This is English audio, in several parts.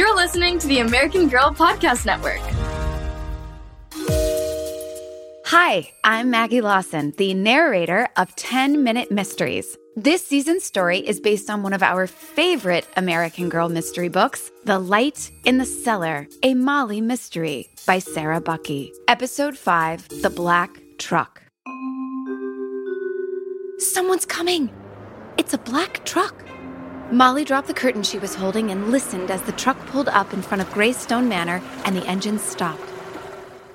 You're listening to the American Girl Podcast Network. Hi, I'm Maggie Lawson, the narrator of 10 Minute Mysteries. This season's story is based on one of our favorite American Girl mystery books, The Light in the Cellar, a Molly mystery by Sarah Buckey. Episode 5 The Black Truck. Someone's coming! It's a black truck. Molly dropped the curtain she was holding and listened as the truck pulled up in front of Greystone Manor and the engines stopped.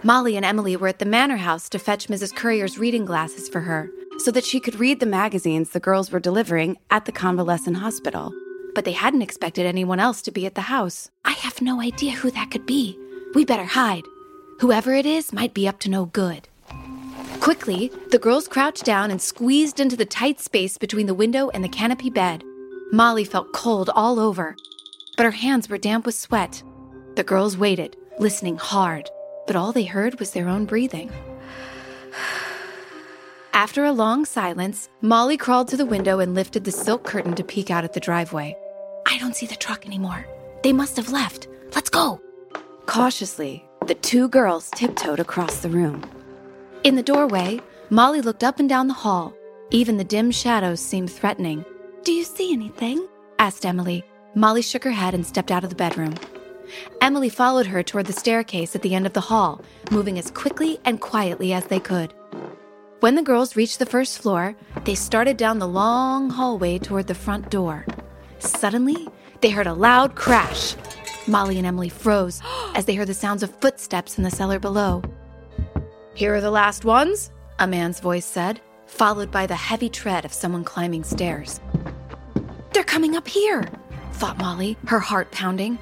Molly and Emily were at the manor house to fetch Mrs. Currier's reading glasses for her so that she could read the magazines the girls were delivering at the convalescent hospital. But they hadn't expected anyone else to be at the house. I have no idea who that could be. We better hide. Whoever it is might be up to no good. Quickly, the girls crouched down and squeezed into the tight space between the window and the canopy bed. Molly felt cold all over, but her hands were damp with sweat. The girls waited, listening hard, but all they heard was their own breathing. After a long silence, Molly crawled to the window and lifted the silk curtain to peek out at the driveway. I don't see the truck anymore. They must have left. Let's go. Cautiously, the two girls tiptoed across the room. In the doorway, Molly looked up and down the hall. Even the dim shadows seemed threatening. Do you see anything? asked Emily. Molly shook her head and stepped out of the bedroom. Emily followed her toward the staircase at the end of the hall, moving as quickly and quietly as they could. When the girls reached the first floor, they started down the long hallway toward the front door. Suddenly, they heard a loud crash. Molly and Emily froze as they heard the sounds of footsteps in the cellar below. Here are the last ones, a man's voice said, followed by the heavy tread of someone climbing stairs. They're coming up here, thought Molly, her heart pounding.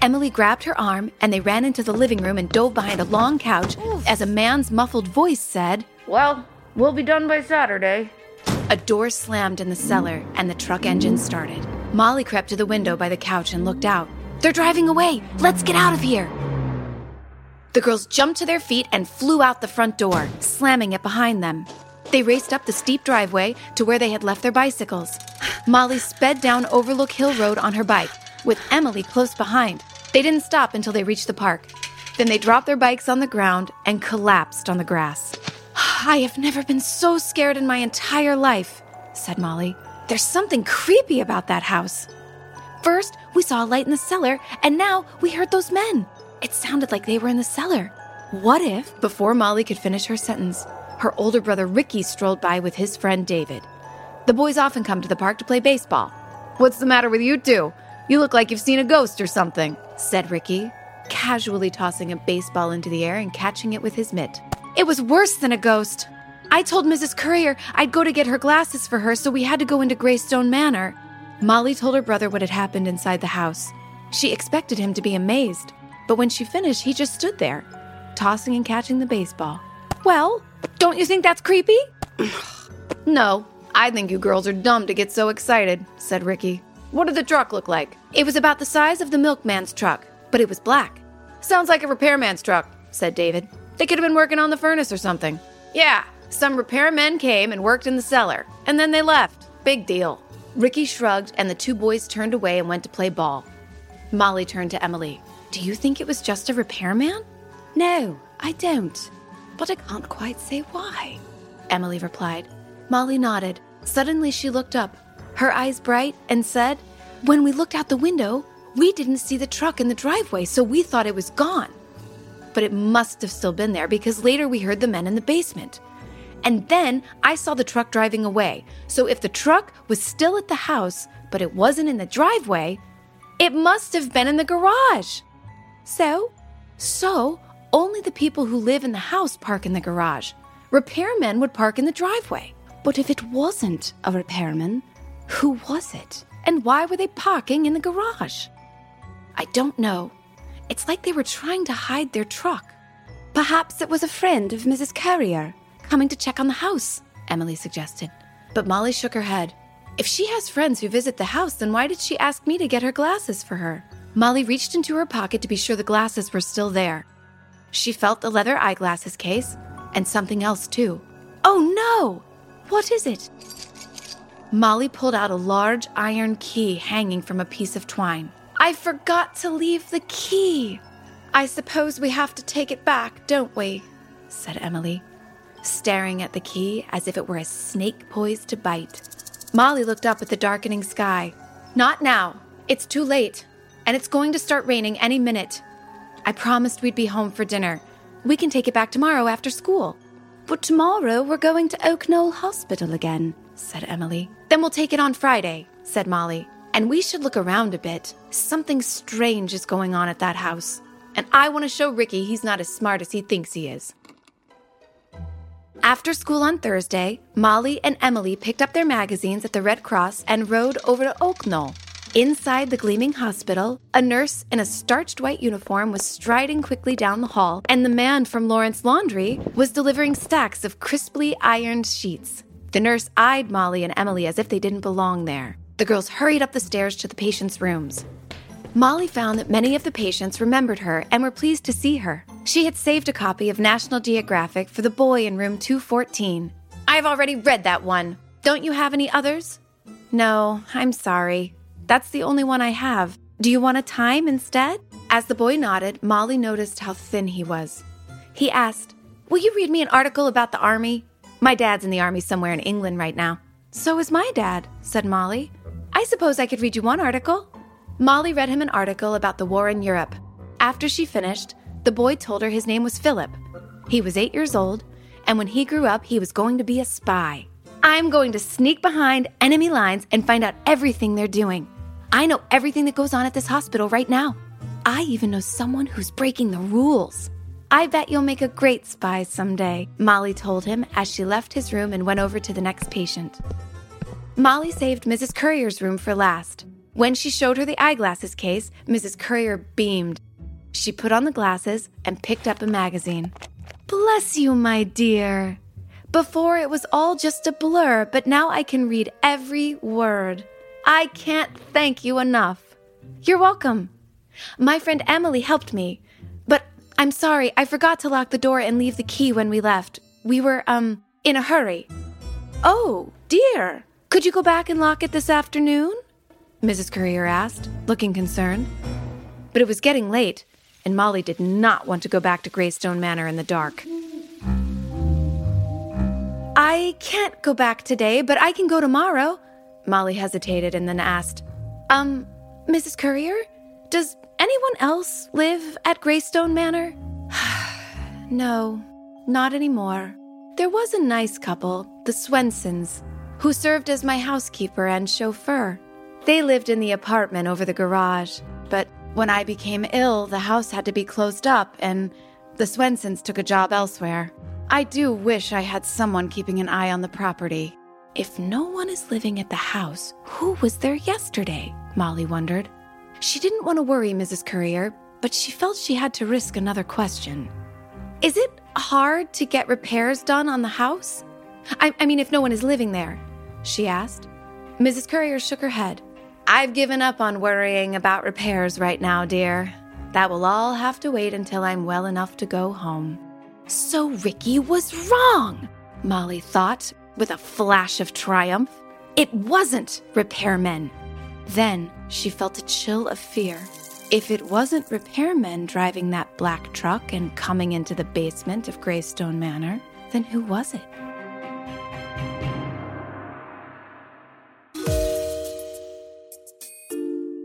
Emily grabbed her arm and they ran into the living room and dove behind a long couch as a man's muffled voice said, Well, we'll be done by Saturday. A door slammed in the cellar and the truck engine started. Molly crept to the window by the couch and looked out. They're driving away! Let's get out of here! The girls jumped to their feet and flew out the front door, slamming it behind them. They raced up the steep driveway to where they had left their bicycles. Molly sped down Overlook Hill Road on her bike, with Emily close behind. They didn't stop until they reached the park. Then they dropped their bikes on the ground and collapsed on the grass. I have never been so scared in my entire life, said Molly. There's something creepy about that house. First, we saw a light in the cellar, and now we heard those men. It sounded like they were in the cellar. What if, before Molly could finish her sentence, her older brother Ricky strolled by with his friend David? The boys often come to the park to play baseball. What's the matter with you two? You look like you've seen a ghost or something, said Ricky, casually tossing a baseball into the air and catching it with his mitt. It was worse than a ghost. I told Mrs. Currier I'd go to get her glasses for her, so we had to go into Greystone Manor. Molly told her brother what had happened inside the house. She expected him to be amazed, but when she finished, he just stood there, tossing and catching the baseball. Well, don't you think that's creepy? no, I think you girls are dumb to get so excited, said Ricky. What did the truck look like? It was about the size of the milkman's truck, but it was black. Sounds like a repairman's truck, said David. They could have been working on the furnace or something. Yeah, some repairmen came and worked in the cellar, and then they left. Big deal. Ricky shrugged, and the two boys turned away and went to play ball. Molly turned to Emily. Do you think it was just a repairman? No, I don't. But I can't quite say why, Emily replied. Molly nodded. Suddenly she looked up, her eyes bright, and said, When we looked out the window, we didn't see the truck in the driveway, so we thought it was gone. But it must have still been there because later we heard the men in the basement. And then I saw the truck driving away. So if the truck was still at the house, but it wasn't in the driveway, it must have been in the garage. So, so only the people who live in the house park in the garage. Repairmen would park in the driveway. But if it wasn't a repairman, who was it? And why were they parking in the garage? I don't know. It's like they were trying to hide their truck. Perhaps it was a friend of Mrs. Currier coming to check on the house, Emily suggested. But Molly shook her head. If she has friends who visit the house, then why did she ask me to get her glasses for her? Molly reached into her pocket to be sure the glasses were still there. She felt the leather eyeglasses case and something else too. Oh no! What is it? Molly pulled out a large iron key hanging from a piece of twine. I forgot to leave the key. I suppose we have to take it back, don't we? said Emily, staring at the key as if it were a snake poised to bite. Molly looked up at the darkening sky. Not now. It's too late, and it's going to start raining any minute. I promised we'd be home for dinner. We can take it back tomorrow after school. But tomorrow we're going to Oak Knoll Hospital again, said Emily. Then we'll take it on Friday, said Molly. And we should look around a bit. Something strange is going on at that house. And I want to show Ricky he's not as smart as he thinks he is. After school on Thursday, Molly and Emily picked up their magazines at the Red Cross and rode over to Oak Knoll. Inside the gleaming hospital, a nurse in a starched white uniform was striding quickly down the hall, and the man from Lawrence Laundry was delivering stacks of crisply ironed sheets. The nurse eyed Molly and Emily as if they didn't belong there. The girls hurried up the stairs to the patients' rooms. Molly found that many of the patients remembered her and were pleased to see her. She had saved a copy of National Geographic for the boy in room 214. I've already read that one. Don't you have any others? No, I'm sorry. That's the only one I have. Do you want a Time instead? As the boy nodded, Molly noticed how thin he was. He asked, Will you read me an article about the Army? My dad's in the Army somewhere in England right now. So is my dad, said Molly. I suppose I could read you one article. Molly read him an article about the war in Europe. After she finished, the boy told her his name was Philip. He was eight years old, and when he grew up, he was going to be a spy. I'm going to sneak behind enemy lines and find out everything they're doing. I know everything that goes on at this hospital right now. I even know someone who's breaking the rules. I bet you'll make a great spy someday, Molly told him as she left his room and went over to the next patient. Molly saved Mrs. Currier's room for last. When she showed her the eyeglasses case, Mrs. Courier beamed. She put on the glasses and picked up a magazine. Bless you, my dear. Before it was all just a blur, but now I can read every word. I can't thank you enough. You're welcome. My friend Emily helped me, but I'm sorry, I forgot to lock the door and leave the key when we left. We were, um, in a hurry. Oh, dear. Could you go back and lock it this afternoon? Mrs. Currier asked, looking concerned. But it was getting late, and Molly did not want to go back to Greystone Manor in the dark. I can't go back today, but I can go tomorrow. Molly hesitated and then asked, Um, Mrs. Currier, does anyone else live at Greystone Manor? no, not anymore. There was a nice couple, the Swensons, who served as my housekeeper and chauffeur. They lived in the apartment over the garage, but when I became ill, the house had to be closed up and the Swensons took a job elsewhere. I do wish I had someone keeping an eye on the property. If no one is living at the house, who was there yesterday? Molly wondered. She didn't want to worry Mrs. Currier, but she felt she had to risk another question. Is it hard to get repairs done on the house? I, I mean, if no one is living there, she asked. Mrs. Currier shook her head. I've given up on worrying about repairs right now, dear. That will all have to wait until I'm well enough to go home. So Ricky was wrong, Molly thought with a flash of triumph. It wasn't repairmen. Then she felt a chill of fear. If it wasn't repairmen driving that black truck and coming into the basement of Greystone Manor, then who was it?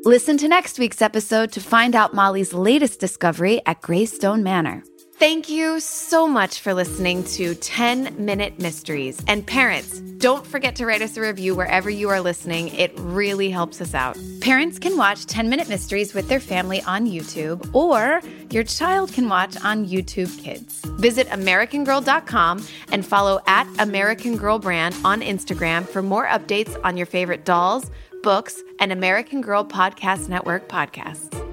Listen to next week's episode to find out Molly's latest discovery at Greystone Manor. Thank you so much for listening to 10 Minute Mysteries. And parents, don't forget to write us a review wherever you are listening. It really helps us out. Parents can watch 10 Minute Mysteries with their family on YouTube, or your child can watch on YouTube Kids. Visit AmericanGirl.com and follow at American Girl Brand on Instagram for more updates on your favorite dolls books, and American Girl Podcast Network podcasts.